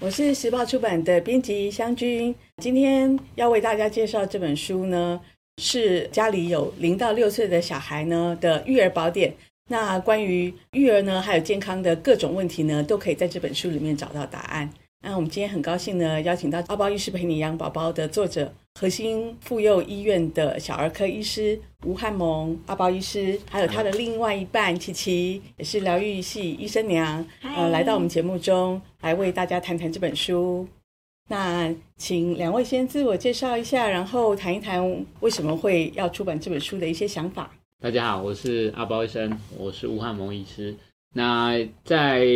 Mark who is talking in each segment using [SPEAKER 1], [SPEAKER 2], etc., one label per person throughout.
[SPEAKER 1] 我是时报出版的编辑香君，今天要为大家介绍这本书呢，是家里有零到六岁的小孩呢的育儿宝典。那关于育儿呢，还有健康的各种问题呢，都可以在这本书里面找到答案。那我们今天很高兴呢，邀请到《阿包医师陪你养宝宝》的作者，核心妇幼医院的小儿科医师吴汉蒙阿包医师，还有他的另外一半琪琪，也是疗愈系医生娘，呃，来到我们节目中来为大家谈谈这本书。那请两位先自我介绍一下，然后谈一谈为什么会要出版这本书的一些想法。
[SPEAKER 2] 大家好，我是阿包医生，我是吴汉蒙医师。那在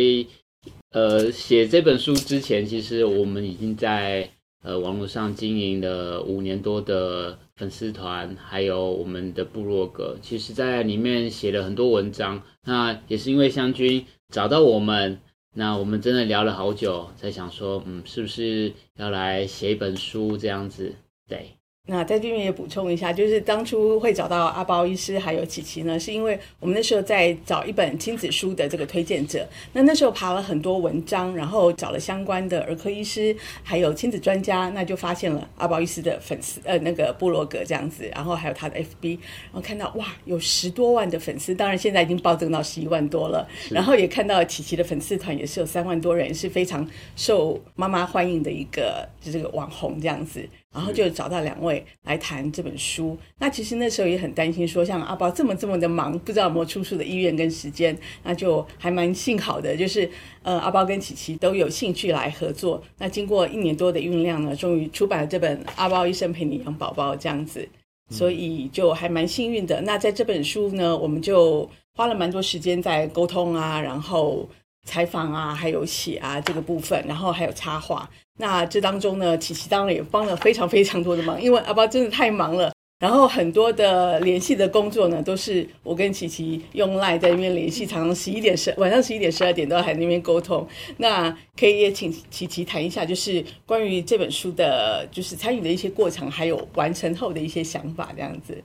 [SPEAKER 2] 呃写这本书之前，其实我们已经在呃网络上经营了五年多的粉丝团，还有我们的部落格。其实，在里面写了很多文章。那也是因为湘君找到我们，那我们真的聊了好久，才想说，嗯，是不是要来写一本书这样子？对。
[SPEAKER 1] 那在这边也补充一下，就是当初会找到阿包医师还有琪琪呢，是因为我们那时候在找一本亲子书的这个推荐者。那那时候爬了很多文章，然后找了相关的儿科医师，还有亲子专家，那就发现了阿包医师的粉丝，呃，那个部落格这样子，然后还有他的 FB，然后看到哇，有十多万的粉丝，当然现在已经暴增到十一万多了。然后也看到琪琪的粉丝团也是有三万多人，是非常受妈妈欢迎的一个，就这个网红这样子。然后就找到两位来谈这本书。那其实那时候也很担心，说像阿包这么这么的忙，不知道有没有出书的意愿跟时间。那就还蛮幸好的，就是呃阿包跟琪琪都有兴趣来合作。那经过一年多的酝酿呢，终于出版了这本《阿包医生陪你养宝宝》这样子，所以就还蛮幸运的。那在这本书呢，我们就花了蛮多时间在沟通啊，然后。采访啊，还有写啊这个部分，然后还有插画。那这当中呢，琪琪当然也帮了非常非常多的忙，因为阿爸真的太忙了。然后很多的联系的工作呢，都是我跟琪琪用 LINE 在那边联系，常常十一点十晚上十一点十二点都要在那边沟通。那可以也请琪琪谈一下，就是关于这本书的，就是参与的一些过程，还有完成后的一些想法，这样子。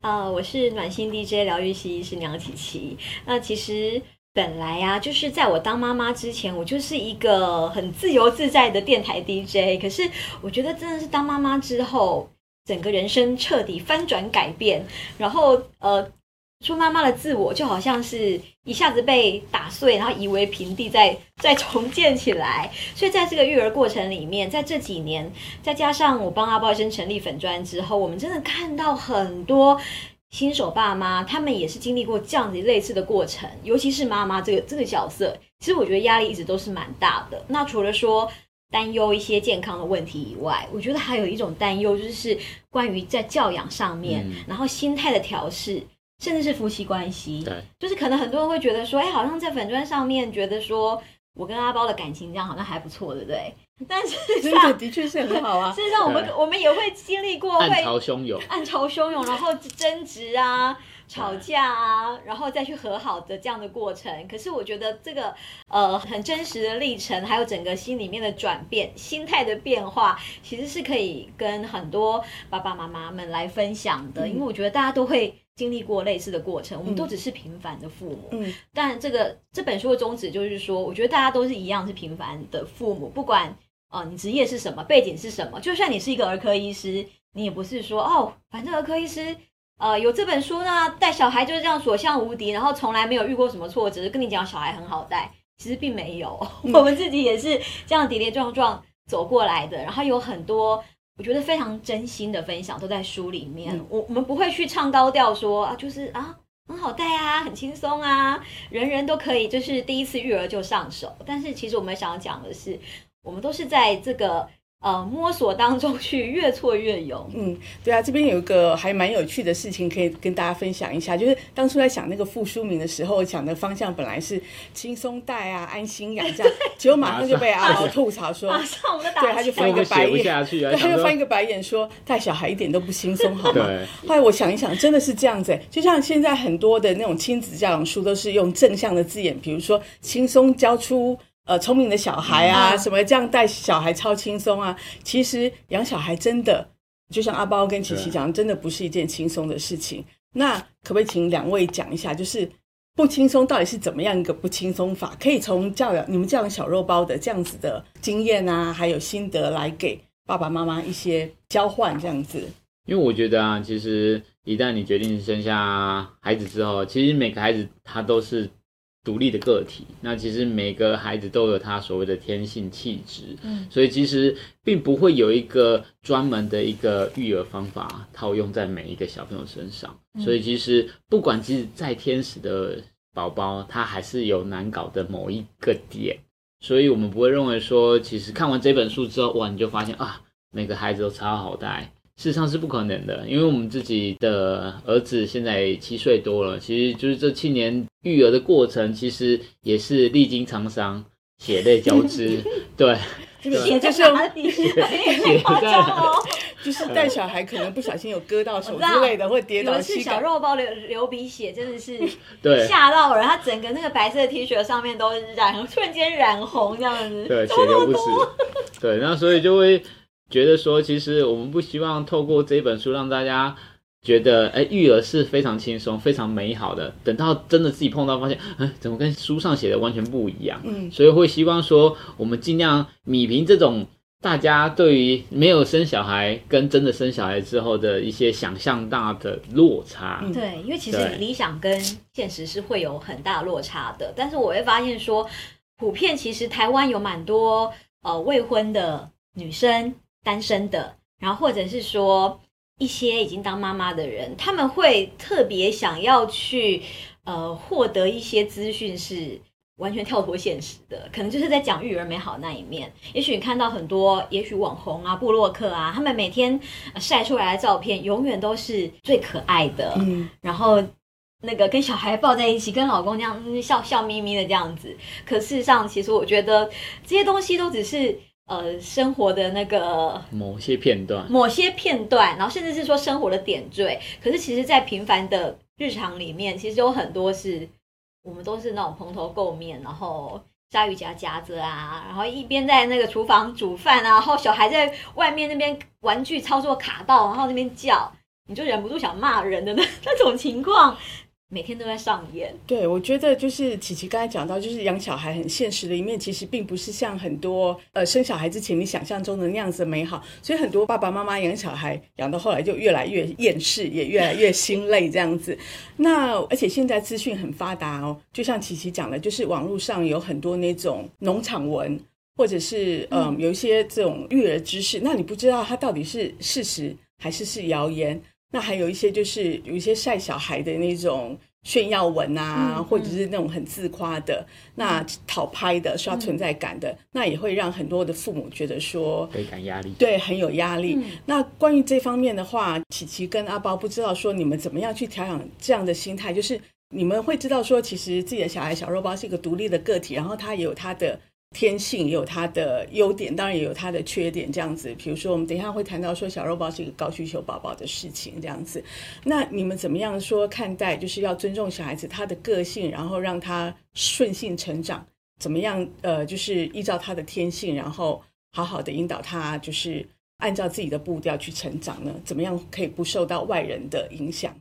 [SPEAKER 3] 啊、呃，我是暖心 DJ 疗愈系医师娘琪琪。那其实。本来呀、啊，就是在我当妈妈之前，我就是一个很自由自在的电台 DJ。可是我觉得真的是当妈妈之后，整个人生彻底翻转改变。然后呃，说妈妈的自我就好像是一下子被打碎，然后夷为平地，再再重建起来。所以在这个育儿过程里面，在这几年，再加上我帮阿包医生成立粉专之后，我们真的看到很多。新手爸妈，他们也是经历过这样子类似的过程，尤其是妈妈这个这个角色，其实我觉得压力一直都是蛮大的。那除了说担忧一些健康的问题以外，我觉得还有一种担忧，就是关于在教养上面，嗯、然后心态的调试，甚至是夫妻关系。对，就是可能很多人会觉得说，哎，好像在粉砖上面觉得说我跟阿包的感情这样好像还不错，对不对？但是
[SPEAKER 1] 真的的确是很好啊！
[SPEAKER 3] 事实上，我们我们也会经历过会
[SPEAKER 2] 暗潮汹涌、
[SPEAKER 3] 暗潮汹涌，然后争执啊、吵架啊，然后再去和好的这样的过程。可是我觉得这个呃很真实的历程，还有整个心里面的转变、心态的变化，其实是可以跟很多爸爸妈妈们来分享的。因为我觉得大家都会经历过类似的过程，我们都只是平凡的父母。嗯，但这个这本书的宗旨就是说，我觉得大家都是一样是平凡的父母，不管。啊，你职业是什么？背景是什么？就算你是一个儿科医师，你也不是说哦，反正儿科医师，呃，有这本书呢，带小孩就是这样所向无敌，然后从来没有遇过什么挫折，跟你讲小孩很好带，其实并没有。嗯、我们自己也是这样跌跌撞撞走过来的，然后有很多我觉得非常真心的分享都在书里面。嗯、我我们不会去唱高调说啊，就是啊很好带啊，很轻松啊，人人都可以就是第一次育儿就上手。但是其实我们想要讲的是。我们都是在这个呃摸索当中去越挫越勇。嗯，
[SPEAKER 1] 对啊，这边有一个还蛮有趣的事情可以跟大家分享一下，就是当初在想那个副书名的时候，想的方向本来是轻松带啊，安心养这样，结果马上就被阿豪吐槽说，马上我们打对，他就翻一个白眼，啊、对，他就翻一个白眼说带小孩一点都不轻松，好吗？后来我想一想，真的是这样子，就像现在很多的那种亲子教养书都是用正向的字眼，比如说轻松教出。呃，聪明的小孩啊，什么这样带小孩超轻松啊？其实养小孩真的就像阿包跟琪琪讲，真的不是一件轻松的事情。那可不可以请两位讲一下，就是不轻松到底是怎么样一个不轻松法？可以从教养你们教养小肉包的这样子的经验啊，还有心得来给爸爸妈妈一些交换这样子。
[SPEAKER 2] 因为我觉得啊，其实一旦你决定生下孩子之后，其实每个孩子他都是。独立的个体，那其实每个孩子都有他所谓的天性气质，嗯，所以其实并不会有一个专门的一个育儿方法套用在每一个小朋友身上，嗯，所以其实不管其实再天使的宝宝，他还是有难搞的某一个点，所以我们不会认为说，其实看完这本书之后，哇，你就发现啊，每个孩子都超好带。事实上是不可能的，因为我们自己的儿子现在七岁多了，其实就是这七年育儿的过程，其实也是历经沧桑、血泪交织。对，
[SPEAKER 1] 这个血就是
[SPEAKER 3] 哪里？血 在，
[SPEAKER 1] 就是带小孩可能不小心有割到手之类的，会跌倒。
[SPEAKER 3] 是小肉包流流鼻血，真的是吓到人，他整个那个白色 T 恤上面都染，突然间染红这样子，
[SPEAKER 2] 对，血流不止。对，那所以就会。觉得说，其实我们不希望透过这本书让大家觉得，哎，育儿是非常轻松、非常美好的。等到真的自己碰到，发现，哎，怎么跟书上写的完全不一样？嗯，所以会希望说，我们尽量米平这种大家对于没有生小孩跟真的生小孩之后的一些想象大的落差。
[SPEAKER 3] 对，因为其实理想跟现实是会有很大落差的。但是我会发现说，普遍其实台湾有蛮多呃未婚的女生。单身的，然后或者是说一些已经当妈妈的人，他们会特别想要去呃获得一些资讯，是完全跳脱现实的，可能就是在讲育儿美好那一面。也许你看到很多，也许网红啊、布洛克啊，他们每天晒出来的照片，永远都是最可爱的，嗯，然后那个跟小孩抱在一起，跟老公这样笑笑眯眯的这样子。可事实上，其实我觉得这些东西都只是。呃，生活的那个
[SPEAKER 2] 某些片段，
[SPEAKER 3] 某些片段，然后甚至是说生活的点缀。可是，其实，在平凡的日常里面，其实有很多是我们都是那种蓬头垢面，然后鲨鱼夹夹着啊，然后一边在那个厨房煮饭啊，然后小孩在外面那边玩具操作卡到，然后那边叫，你就忍不住想骂人的那 那种情况。每天都在上演。对，
[SPEAKER 1] 我觉得就是琪琪刚才讲到，就是养小孩很现实的一面，其实并不是像很多呃生小孩之前你想象中的那样子美好。所以很多爸爸妈妈养小孩养到后来就越来越厌世，也越来越心累这样子。那而且现在资讯很发达哦，就像琪琪讲的，就是网络上有很多那种农场文，或者是嗯、呃、有一些这种育儿知识，那你不知道它到底是事实还是是谣言。那还有一些就是有一些晒小孩的那种炫耀文啊，嗯、或者是那种很自夸的，嗯、那讨拍的、刷存在感的，嗯、那也会让很多的父母觉得说
[SPEAKER 2] 倍感压力，
[SPEAKER 1] 对，很有压力。嗯、那关于这方面的话，琪琪跟阿包不知道说你们怎么样去调养这样的心态，就是你们会知道说，其实自己的小孩小肉包是一个独立的个体，然后他也有他的。天性也有它的优点，当然也有它的缺点。这样子，比如说，我们等一下会谈到说小肉包是一个高需求宝宝的事情。这样子，那你们怎么样说看待？就是要尊重小孩子他的个性，然后让他顺性成长。怎么样？呃，就是依照他的天性，然后好好的引导他，就是按照自己的步调去成长呢？怎么样可以不受到外人的影响？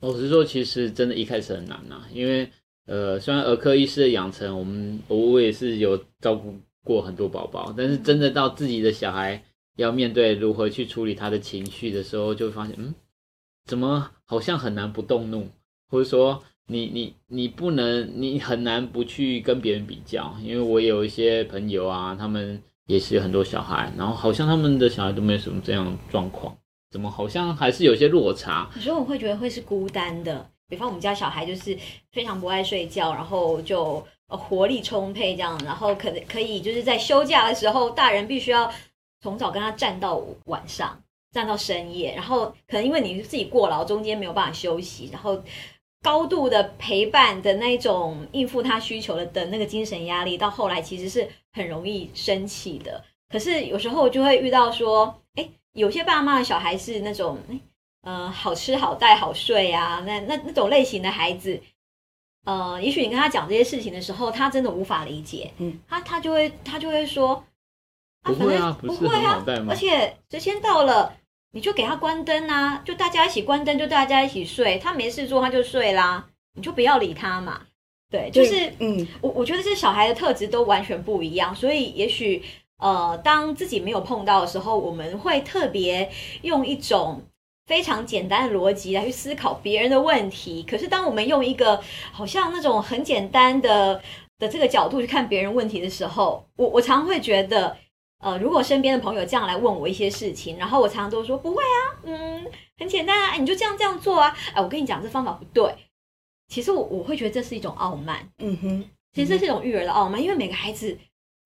[SPEAKER 2] 老实说，其实真的一开始很难呐，因为。呃，虽然儿科医师的养成，我们我也是有照顾过很多宝宝，但是真的到自己的小孩要面对如何去处理他的情绪的时候，就会发现，嗯，怎么好像很难不动怒，或者说你你你不能，你很难不去跟别人比较，因为我有一些朋友啊，他们也是有很多小孩，然后好像他们的小孩都没有什么这样状况，怎么好像还是有些落差？
[SPEAKER 3] 有时候我会觉得会是孤单的。比方我们家小孩就是非常不爱睡觉，然后就活力充沛这样，然后可可以就是在休假的时候，大人必须要从早跟他站到晚上，站到深夜，然后可能因为你自己过劳，中间没有办法休息，然后高度的陪伴的那种应付他需求的的那个精神压力，到后来其实是很容易生气的。可是有时候就会遇到说，哎，有些爸妈的小孩是那种。呃，好吃好带好睡啊，那那那种类型的孩子，呃，也许你跟他讲这些事情的时候，他真的无法理解，嗯，他他就会他就会说，
[SPEAKER 2] 不会啊，不会啊，
[SPEAKER 3] 而且时间到了，你就给他关灯啊，就大家一起关灯，就大家一起睡。他没事做，他就睡啦，你就不要理他嘛。对，就是嗯，我我觉得这小孩的特质都完全不一样，所以也许呃，当自己没有碰到的时候，我们会特别用一种非常简单的逻辑来去思考别人的问题。可是当我们用一个好像那种很简单的的这个角度去看别人问题的时候，我我常会觉得。呃，如果身边的朋友这样来问我一些事情，然后我常常都说不会啊，嗯，很简单啊，你就这样这样做啊，哎，我跟你讲这方法不对，其实我我会觉得这是一种傲慢，嗯哼，其实这是一种育儿的傲慢，因为每个孩子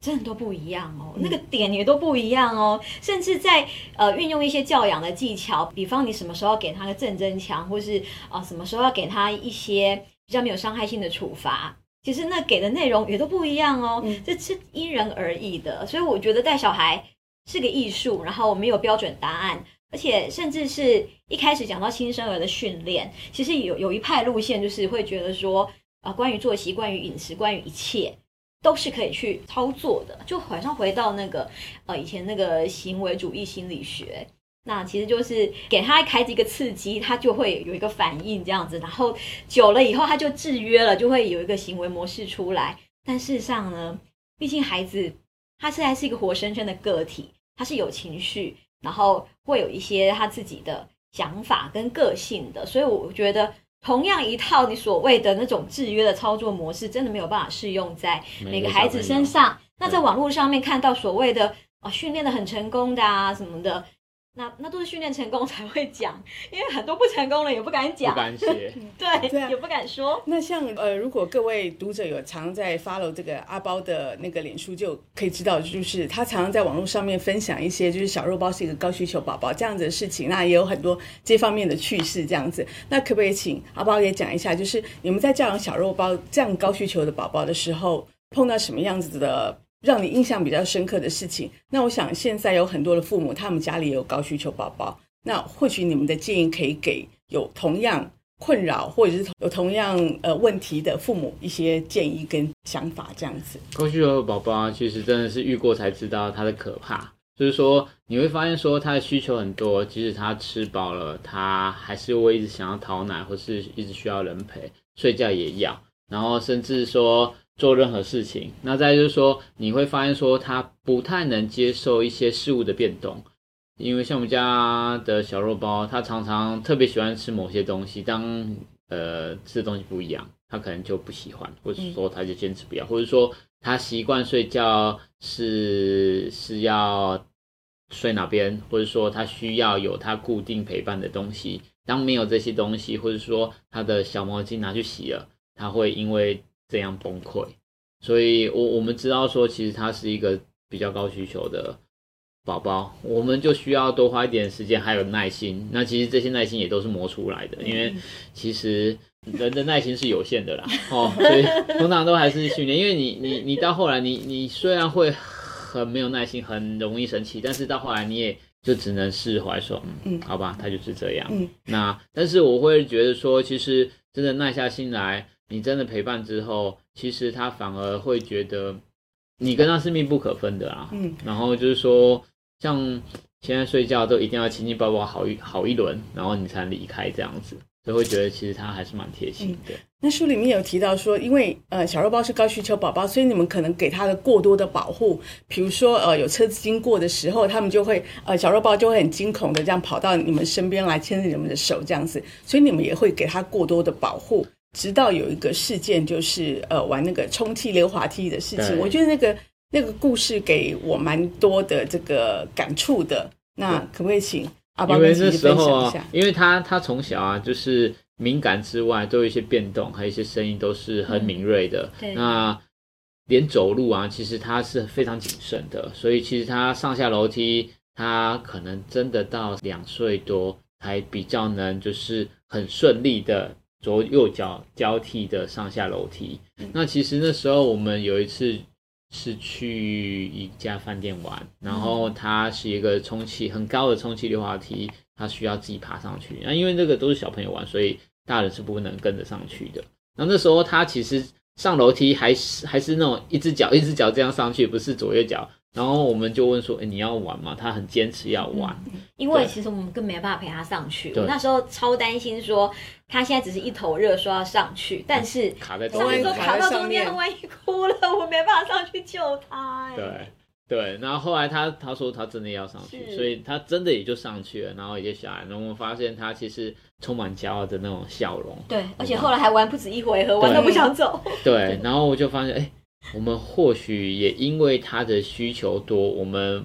[SPEAKER 3] 真的都不一样哦，那个点也都不一样哦，甚至在呃运用一些教养的技巧，比方你什么时候要给他个正增强，或是啊、呃、什么时候要给他一些比较没有伤害性的处罚。其实那给的内容也都不一样哦，这是因人而异的，所以我觉得带小孩是个艺术，然后没有标准答案，而且甚至是一开始讲到新生儿的训练，其实有有一派路线就是会觉得说，啊，关于作息、关于饮食、关于一切都是可以去操作的，就好像回到那个呃以前那个行为主义心理学。那其实就是给他开几个刺激，他就会有一个反应这样子，然后久了以后他就制约了，就会有一个行为模式出来。但事实上呢，毕竟孩子他现在是一个活生生的个体，他是有情绪，然后会有一些他自己的想法跟个性的，所以我觉得同样一套你所谓的那种制约的操作模式，真的没有办法适用在每个孩子身上。那在网络上面看到所谓的啊训练的很成功的啊什么的。那那都是训练成功才会讲，因为很多不成功了也不敢讲，
[SPEAKER 2] 不敢写，
[SPEAKER 3] 对，对啊、也不敢说。
[SPEAKER 1] 那像呃，如果各位读者有常在 follow 这个阿包的那个脸书，就可以知道，就是他常常在网络上面分享一些，就是小肉包是一个高需求宝宝这样子的事情，那也有很多这方面的趣事这样子。那可不可以请阿包也讲一下，就是你们在教养小肉包这样高需求的宝宝的时候，碰到什么样子的？让你印象比较深刻的事情，那我想现在有很多的父母，他们家里也有高需求宝宝，那或许你们的建议可以给有同样困扰或者是有同样呃问题的父母一些建议跟想法，这样子。
[SPEAKER 2] 高需求的宝宝其实真的是遇过才知道他的可怕，就是说你会发现说他的需求很多，即使他吃饱了，他还是会一直想要讨奶，或是一直需要人陪，睡觉也要，然后甚至说。做任何事情，那再就是说，你会发现说他不太能接受一些事物的变动，因为像我们家的小肉包，他常常特别喜欢吃某些东西，当呃吃的东西不一样，他可能就不喜欢，或者说他就坚持不要，或者说他习惯睡觉是是要睡哪边，或者说他需要有他固定陪伴的东西，当没有这些东西，或者说他的小毛巾拿去洗了，他会因为这样崩溃，所以我我们知道说，其实他是一个比较高需求的宝宝，我们就需要多花一点时间，还有耐心。那其实这些耐心也都是磨出来的，因为其实人的耐心是有限的啦，哦，所以通常都还是训练。因为你你你到后来你，你你虽然会很没有耐心，很容易生气，但是到后来你也就只能释怀说，嗯，好吧，他就是这样。嗯，那但是我会觉得说，其实真的耐下心来。你真的陪伴之后，其实他反而会觉得你跟他是密不可分的啊。嗯，然后就是说，像现在睡觉都一定要亲亲抱抱好一好一轮，然后你才离开这样子，就会觉得其实他还是蛮贴心的。嗯，
[SPEAKER 1] 那书里面有提到说，因为呃小肉包是高需求宝宝，所以你们可能给他的过多的保护，比如说呃有车子经过的时候，他们就会呃小肉包就会很惊恐的这样跑到你们身边来牵着你们的手这样子，所以你们也会给他过多的保护。直到有一个事件，就是呃玩那个充气溜滑梯的事情，我觉得那个那个故事给我蛮多的这个感触的。那可不可以请阿包跟姐姐分享一下？
[SPEAKER 2] 因为他他从小啊，就是敏感之外，都有一些变动，还有一些声音都是很敏锐的。嗯、那连走路啊，其实他是非常谨慎的，所以其实他上下楼梯，他可能真的到两岁多才比较能就是很顺利的。左右脚交替的上下楼梯。那其实那时候我们有一次是去一家饭店玩，然后它是一个充气很高的充气溜滑梯，它需要自己爬上去。那因为那个都是小朋友玩，所以大人是不能跟着上去的。那那时候他其实上楼梯还是还是那种一只脚一只脚这样上去，不是左右脚然后我们就问说：“哎，你要玩吗？”他很坚持要玩，
[SPEAKER 3] 嗯、因为其实我们更没办法陪他上去。我那时候超担心说，他现在只是一头热说要上去，但是
[SPEAKER 2] 卡在
[SPEAKER 3] 上面，卡到中间，万一哭了，我没办法上去救他。
[SPEAKER 2] 对对，然后后来他他说他真的要上去，所以他真的也就上去了，然后也就下来。然后我们发现他其实充满骄傲的那种笑容。
[SPEAKER 3] 对，而且后来还玩不止一回合，玩到不想走。
[SPEAKER 2] 对，然后我就发现，哎。我们或许也因为他的需求多，我们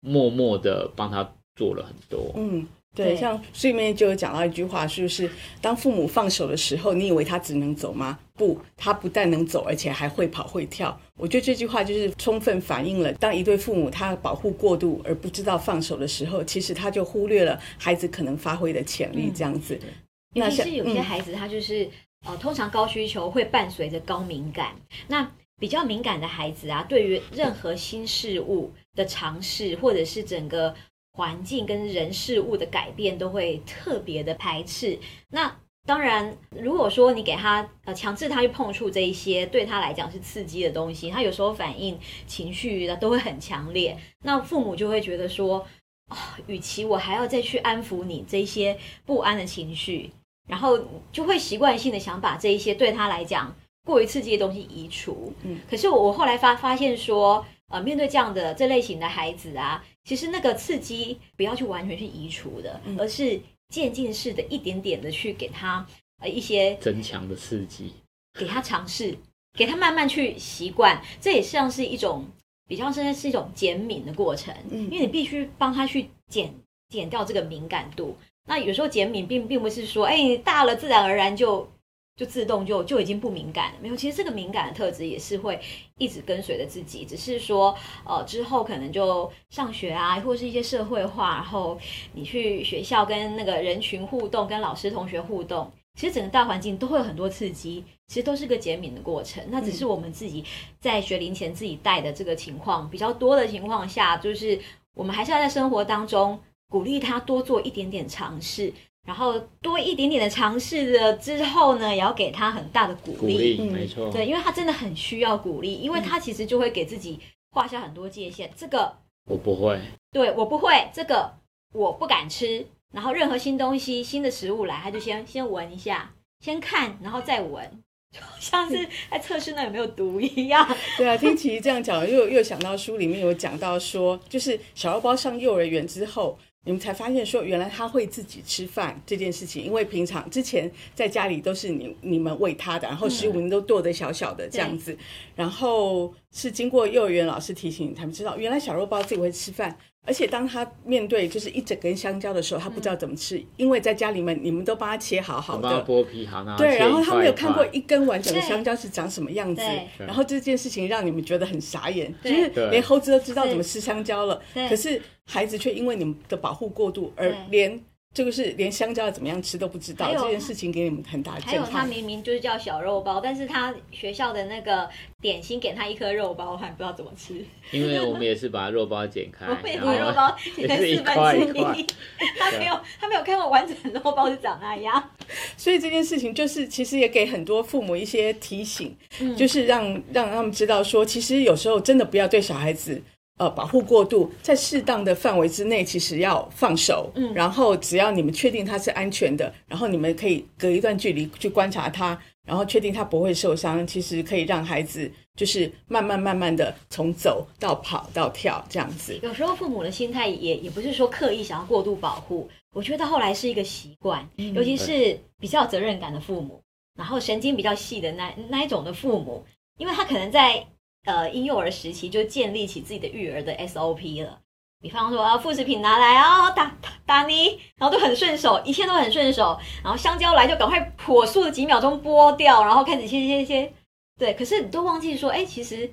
[SPEAKER 2] 默默的帮他做了很多。
[SPEAKER 1] 嗯，对，对像书里面就有讲到一句话，是不是当父母放手的时候，你以为他只能走吗？不，他不但能走，而且还会跑会跳。我觉得这句话就是充分反映了，当一对父母他保护过度而不知道放手的时候，其实他就忽略了孩子可能发挥的潜力。这样子，嗯、
[SPEAKER 3] 那是有些孩子他就是、嗯、呃，通常高需求会伴随着高敏感。那比较敏感的孩子啊，对于任何新事物的尝试，或者是整个环境跟人事物的改变，都会特别的排斥。那当然，如果说你给他呃强制他去碰触这一些对他来讲是刺激的东西，他有时候反应情绪的都会很强烈。那父母就会觉得说，啊、哦，与其我还要再去安抚你这些不安的情绪，然后就会习惯性的想把这一些对他来讲。过于刺激的东西移除，嗯，可是我我后来发发现说，呃，面对这样的这类型的孩子啊，其实那个刺激不要去完全去移除的，嗯，而是渐进式的一点点的去给他呃一些
[SPEAKER 2] 增强的刺激，
[SPEAKER 3] 给他尝试，给他慢慢去习惯，这也像是一种比较深是一种减敏的过程，嗯，因为你必须帮他去减减掉这个敏感度。那有时候减敏并并不是说，哎，大了自然而然就。就自动就就已经不敏感了，没有。其实这个敏感的特质也是会一直跟随着自己，只是说，呃，之后可能就上学啊，或者是一些社会化，然后你去学校跟那个人群互动，跟老师同学互动，其实整个大环境都会有很多刺激，其实都是个减敏的过程。那只是我们自己在学龄前自己带的这个情况比较多的情况下，就是我们还是要在生活当中鼓励他多做一点点尝试。然后多一点点的尝试了之后呢，也要给他很大的鼓励。鼓
[SPEAKER 2] 励，没错。
[SPEAKER 3] 对，因为他真的很需要鼓励，因为他其实就会给自己画下很多界限。这个
[SPEAKER 2] 我不会，
[SPEAKER 3] 对，我不会，这个我不敢吃。然后任何新东西、新的食物来，他就先先闻一下，先看，然后再闻，就像是 在测试那有没有毒一样。
[SPEAKER 1] 对啊，听琦这样讲，又又想到书里面有讲到说，就是小肉包上幼儿园之后。你们才发现说，原来他会自己吃饭这件事情，因为平常之前在家里都是你你们喂他的，然后食物都剁得小小的这样子，然后是经过幼儿园老师提醒，他们知道原来小肉包自己会吃饭。而且当他面对就是一整根香蕉的时候，他不知道怎么吃，嗯、因为在家里面你们都帮他切好好的，
[SPEAKER 2] 剥皮好，那
[SPEAKER 1] 对，然后他没有看过一根完整的香蕉是长什么样子，然后这件事情让你们觉得很傻眼，就是连猴子都知道怎么吃香蕉了，可是孩子却因为你们的保护过度而连。这个是连香蕉要怎么样吃都不知道，这件事情给你们很大的震撼。
[SPEAKER 3] 还有他明明就是叫小肉包，但是他学校的那个点心给他一颗肉包，还不知道怎么吃。
[SPEAKER 2] 因为我们也是把肉包剪开，
[SPEAKER 3] 我们也把肉包剪成 四分之一。他没有，他没有看过完整的肉包是长那样。
[SPEAKER 1] 所以这件事情就是其实也给很多父母一些提醒，嗯、就是让让他们知道说，其实有时候真的不要对小孩子。呃，保护过度，在适当的范围之内，其实要放手。嗯，然后只要你们确定它是安全的，然后你们可以隔一段距离去观察它，然后确定它不会受伤，其实可以让孩子就是慢慢慢慢的从走到跑到跳这样子。
[SPEAKER 3] 有时候父母的心态也也不是说刻意想要过度保护，我觉得到后来是一个习惯，嗯，尤其是比较有责任感的父母，然后神经比较细的那那一种的父母，因为他可能在。呃，婴幼儿时期就建立起自己的育儿的 SOP 了。比方说啊，副食品拿来啊，打打打你，然后都很顺手，一切都很顺手。然后香蕉来就赶快火速的几秒钟剥掉，然后开始切切切。对，可是你都忘记说，哎，其实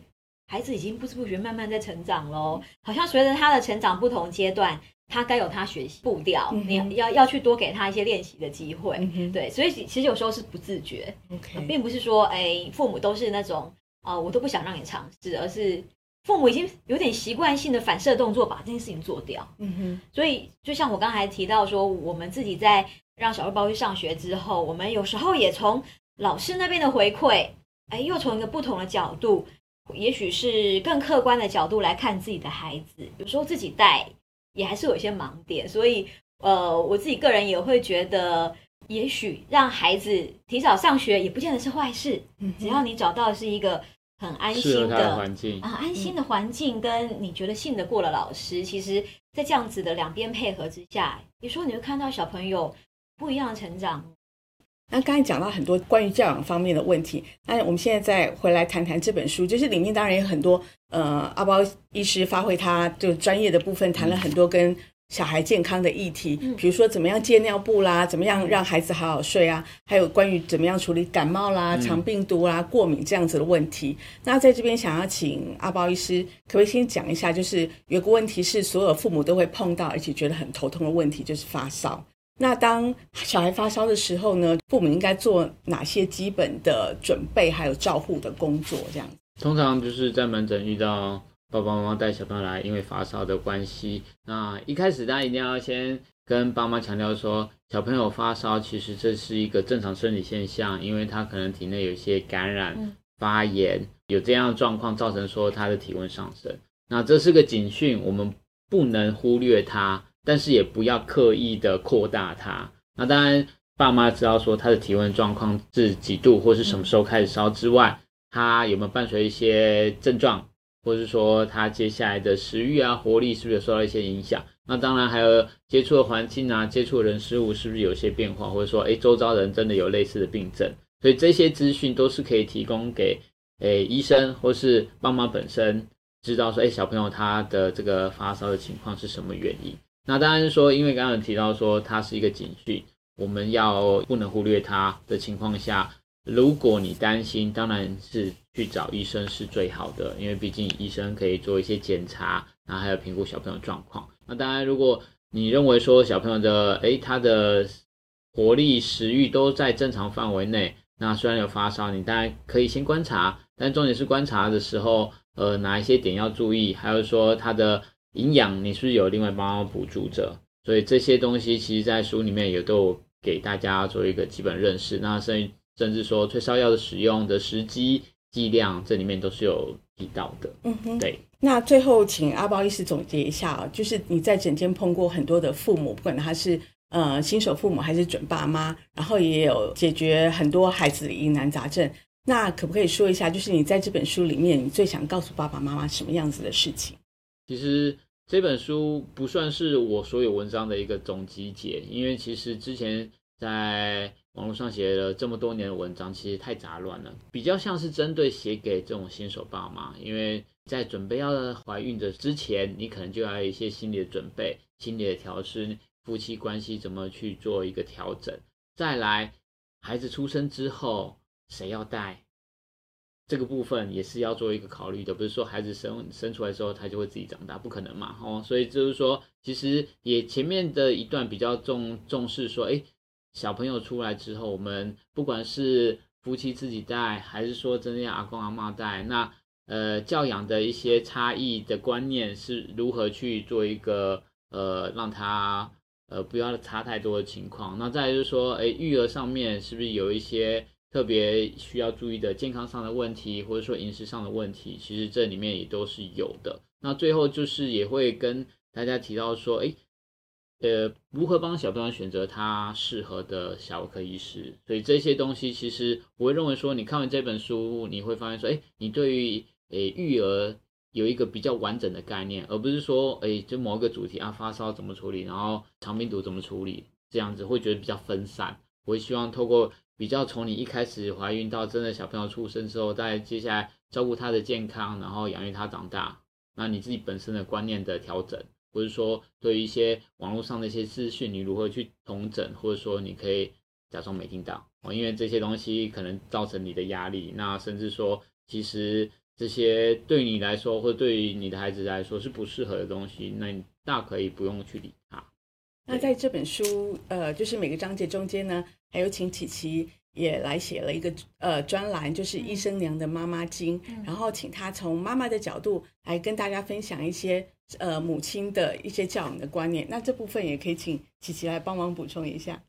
[SPEAKER 3] 孩子已经不知不觉慢慢在成长喽。好像随着他的成长不同阶段，他该有他学习步调，嗯、你要要去多给他一些练习的机会。嗯、对，所以其实有时候是不自觉并不是说哎，父母都是那种。啊、呃，我都不想让你尝试，而是父母已经有点习惯性的反射动作，把这件事情做掉。嗯哼，所以就像我刚才提到说，我们自己在让小肉包去上学之后，我们有时候也从老师那边的回馈，哎，又从一个不同的角度也许是更客观的角度来看自己的孩子，有时候自己带也还是有一些盲点，所以呃，我自己个人也会觉得，也许让孩子提早上学也不见得是坏事，嗯，只要你找到的是一个很安心的
[SPEAKER 2] 环境。
[SPEAKER 3] 啊，安心的环境跟你觉得信得过的老师，其实，在这样子的两边配合之下，有时候你会看到小朋友不一样的成长。
[SPEAKER 1] 那刚才讲到很多关于教养方面的问题，那我们现在再回来谈谈这本书，就是里面当然有很多呃，阿包医师发挥他就专业的部分，谈了很多跟小孩健康的议题，比如说怎么样戒尿布啦，怎么样让孩子好好睡啊，还有关于怎么样处理感冒啦、肠病毒啦、过敏这样子的问题。那在这边想要请阿包医师，可不可以先讲一下，就是有个问题是所有父母都会碰到，而且觉得很头痛的问题，就是发烧。那当小孩发烧的时候呢，父母应该做哪些基本的准备，还有照护的工作？这样子，
[SPEAKER 2] 通常就是在门诊遇到爸爸妈妈带小朋友来，因为发烧的关系，那一开始大家一定要先跟爸妈强调说，小朋友发烧其实这是一个正常生理现象，因为他可能体内有一些感染、发炎，有这样的状况造成说他的体温上升，那这是个警讯，我们不能忽略它。但是也不要刻意的扩大它。那当然，爸妈知道说他的体温状况是几度，或是什么时候开始烧之外，他有没有伴随一些症状，或是说他接下来的食欲啊、活力是不是有受到一些影响？那当然还有接触的环境啊、接触的人事物是不是有些变化，或者说，诶，周遭人真的有类似的病症？所以这些资讯都是可以提供给诶医生或是爸妈本身知道说，诶，小朋友他的这个发烧的情况是什么原因。那当然是说，因为刚刚提到说它是一个警讯，我们要不能忽略它的情况下，如果你担心，当然是去找医生是最好的，因为毕竟医生可以做一些检查，然后还有评估小朋友状况。那当然，如果你认为说小朋友的诶他的活力、食欲都在正常范围内，那虽然有发烧，你当然可以先观察，但重点是观察的时候，呃，哪一些点要注意，还有说他的。营养你是不是有另外帮他补助着？所以这些东西其实，在书里面也都给大家做一个基本认识。那甚甚至说退烧药的使用的时机、剂量，这里面都是有提到的。嗯哼，对。
[SPEAKER 1] 那最后，请阿包医师总结一下啊，就是你在诊间碰过很多的父母，不管他是呃新手父母还是准爸妈，然后也有解决很多孩子的疑难杂症。那可不可以说一下，就是你在这本书里面，你最想告诉爸爸妈妈什么样子的事情？
[SPEAKER 2] 其实这本书不算是我所有文章的一个总集结，因为其实之前在网络上写了这么多年的文章，其实太杂乱了，比较像是针对写给这种新手爸妈，因为在准备要怀孕的之前，你可能就要有一些心理的准备、心理的调试，夫妻关系怎么去做一个调整，再来孩子出生之后谁要带。这个部分也是要做一个考虑的，不是说孩子生生出来之后他就会自己长大，不可能嘛，哦，所以就是说，其实也前面的一段比较重重视说，哎，小朋友出来之后，我们不管是夫妻自己带，还是说真的要阿公阿妈带，那呃教养的一些差异的观念是如何去做一个呃让他呃不要差太多的情况，那再就是说，哎，育儿上面是不是有一些。特别需要注意的健康上的问题，或者说饮食上的问题，其实这里面也都是有的。那最后就是也会跟大家提到说，诶，呃，如何帮小朋友选择他适合的小儿科医师。所以这些东西，其实我会认为说，你看完这本书，你会发现说，诶，你对于诶育儿有一个比较完整的概念，而不是说，诶，就某一个主题啊，发烧怎么处理，然后肠病毒怎么处理，这样子会觉得比较分散。我会希望透过。比较从你一开始怀孕到真的小朋友出生之后，再接下来照顾他的健康，然后养育他长大，那你自己本身的观念的调整，或者说对于一些网络上的一些资讯，你如何去统整，或者说你可以假装没听到。哦，因为这些东西可能造成你的压力，那甚至说其实这些对你来说，或对于你的孩子来说是不适合的东西，那你大可以不用去理它。
[SPEAKER 1] 那在这本书，呃，就是每个章节中间呢，还有请琪琪也来写了一个呃专栏，就是医生娘的妈妈经，嗯，然后请她从妈妈的角度来跟大家分享一些呃母亲的一些教养的观念。那这部分也可以请琪琪来帮忙补充一下。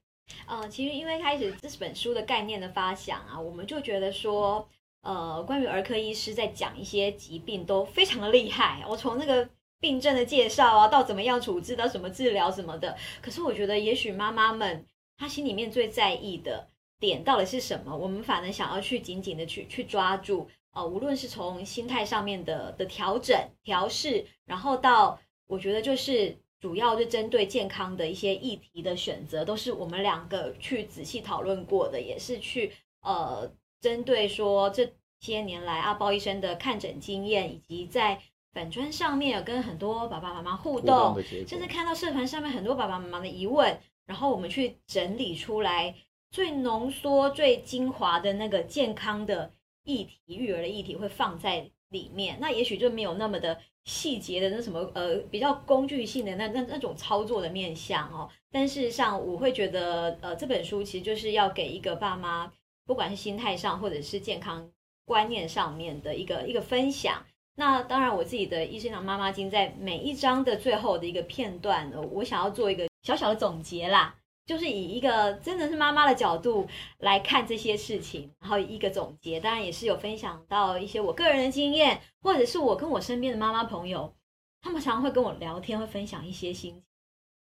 [SPEAKER 3] 呃，其实因为开始这本书的概念的发想啊，我们就觉得说。呃，关于儿科医师在讲一些疾病都非常的厉害。我从那个病症的介绍啊，到怎么样处置，到什么治疗什么的。可是我觉得，也许妈妈们她心里面最在意的点到底是什么？我们反而想要去紧紧的去去抓住。呃，无论是从心态上面的的调整、调试，然后到我觉得就是主要就针对健康的一些议题的选择，都是我们两个去仔细讨论过的，也是去呃。针对说这些年来阿包医生的看诊经验，以及在粉砖上面有跟很多爸爸妈妈互动，互动甚至看到社团上面很多爸爸妈妈的疑问，然后我们去整理出来最浓缩、最精华的那个健康的议题、育儿的议题会放在里面。那也许就没有那么的细节的那什么呃比较工具性的那那那种操作的面向哦。但事实上，我会觉得呃这本书其实就是要给一个爸妈。不管是心态上，或者是健康观念上面的一个一个分享。那当然，我自己的《医师长妈妈经》在每一章的最后的一个片段，我想要做一个小小的总结啦，就是以一个真的是妈妈的角度来看这些事情，然后一个总结。当然也是有分享到一些我个人的经验，或者是我跟我身边的妈妈朋友，他们常常会跟我聊天，会分享一些心情。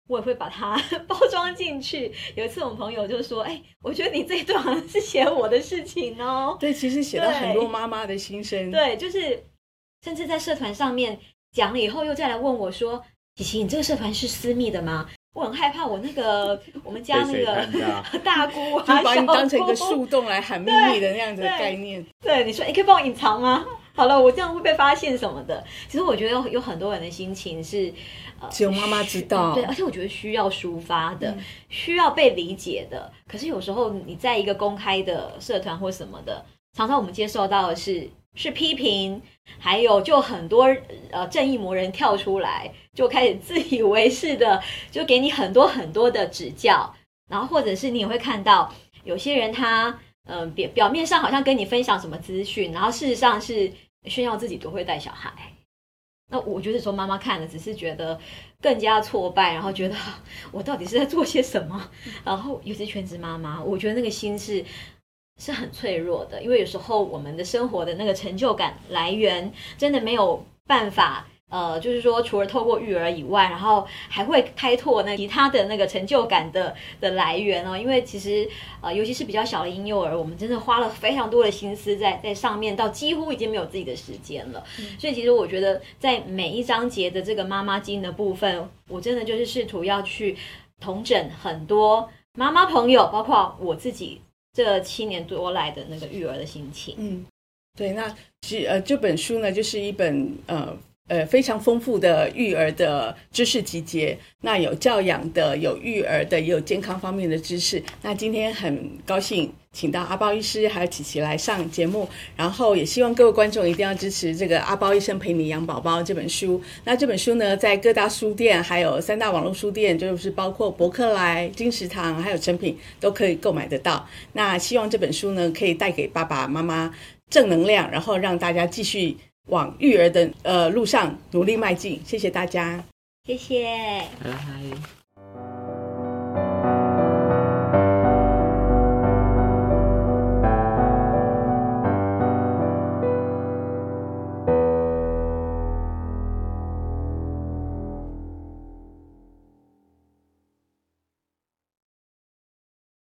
[SPEAKER 3] 我也会把它 包装进去。有一次，我们朋友就说：“哎，我觉得你这一段好像是写我的事情哦。”
[SPEAKER 1] 对，其实写了很多妈妈的心声。
[SPEAKER 3] 对，就是甚至在社团上面讲了以后，又再来问我说：“琪琪，你这个社团是私密的吗？”我很害怕，我那个 我们家那个 大姑啊，
[SPEAKER 1] 就把你当成一个树洞来喊秘密的那样子的概念。
[SPEAKER 3] 对，对，你说，你可以帮我隐藏吗？好了，我这样会被发现什么的？其实我觉得有有很多人的心情是。
[SPEAKER 1] 只有妈妈知道，
[SPEAKER 3] 对，而且我觉得需要抒发的，嗯、需要被理解的。可是有时候你在一个公开的社团或什么的，常常我们接受到的是是批评，还有就很多呃正义魔人跳出来，就开始自以为是的，就给你很多很多的指教。然后或者是你也会看到有些人他嗯、表表面上好像跟你分享什么资讯，然后事实上是炫耀自己多会带小孩。那我觉得说妈妈看了只是觉得更加挫败，然后觉得 我到底是在做些什么？然后尤其是全职妈妈，我觉得那个心是是很脆弱的，因为有时候我们的生活的那个成就感来源真的没有办法。呃，就是说，除了透过育儿以外，然后还会开拓那其他的那个成就感的的来源哦。因为其实，呃，尤其是比较小的婴幼儿，我们真的花了非常多的心思在在上面，到几乎已经没有自己的时间了。嗯。所以，其实我觉得，在每一章节的这个妈妈经的部分，我真的就是试图要去统整很多妈妈朋友，包括我自己这七年多来的那个育儿的心情。
[SPEAKER 1] 嗯，对，那其实呃，这本书呢，就是一本呃。呃，非常丰富的育儿的知识集结，那有教养的，有育儿的，也有健康方面的知识。那今天很高兴请到阿包医师还有琪琪来上节目，然后也希望各位观众一定要支持这个《阿包医生陪你养宝宝》这本书。那这本书呢，在各大书店还有三大网络书店，就是包括博客来、金石堂还有诚品都可以购买得到。那希望这本书呢，可以带给爸爸妈妈正能量，然后让大家继续。往育儿的呃路上努力迈进，谢谢大家，
[SPEAKER 3] 谢谢，
[SPEAKER 2] 拜拜。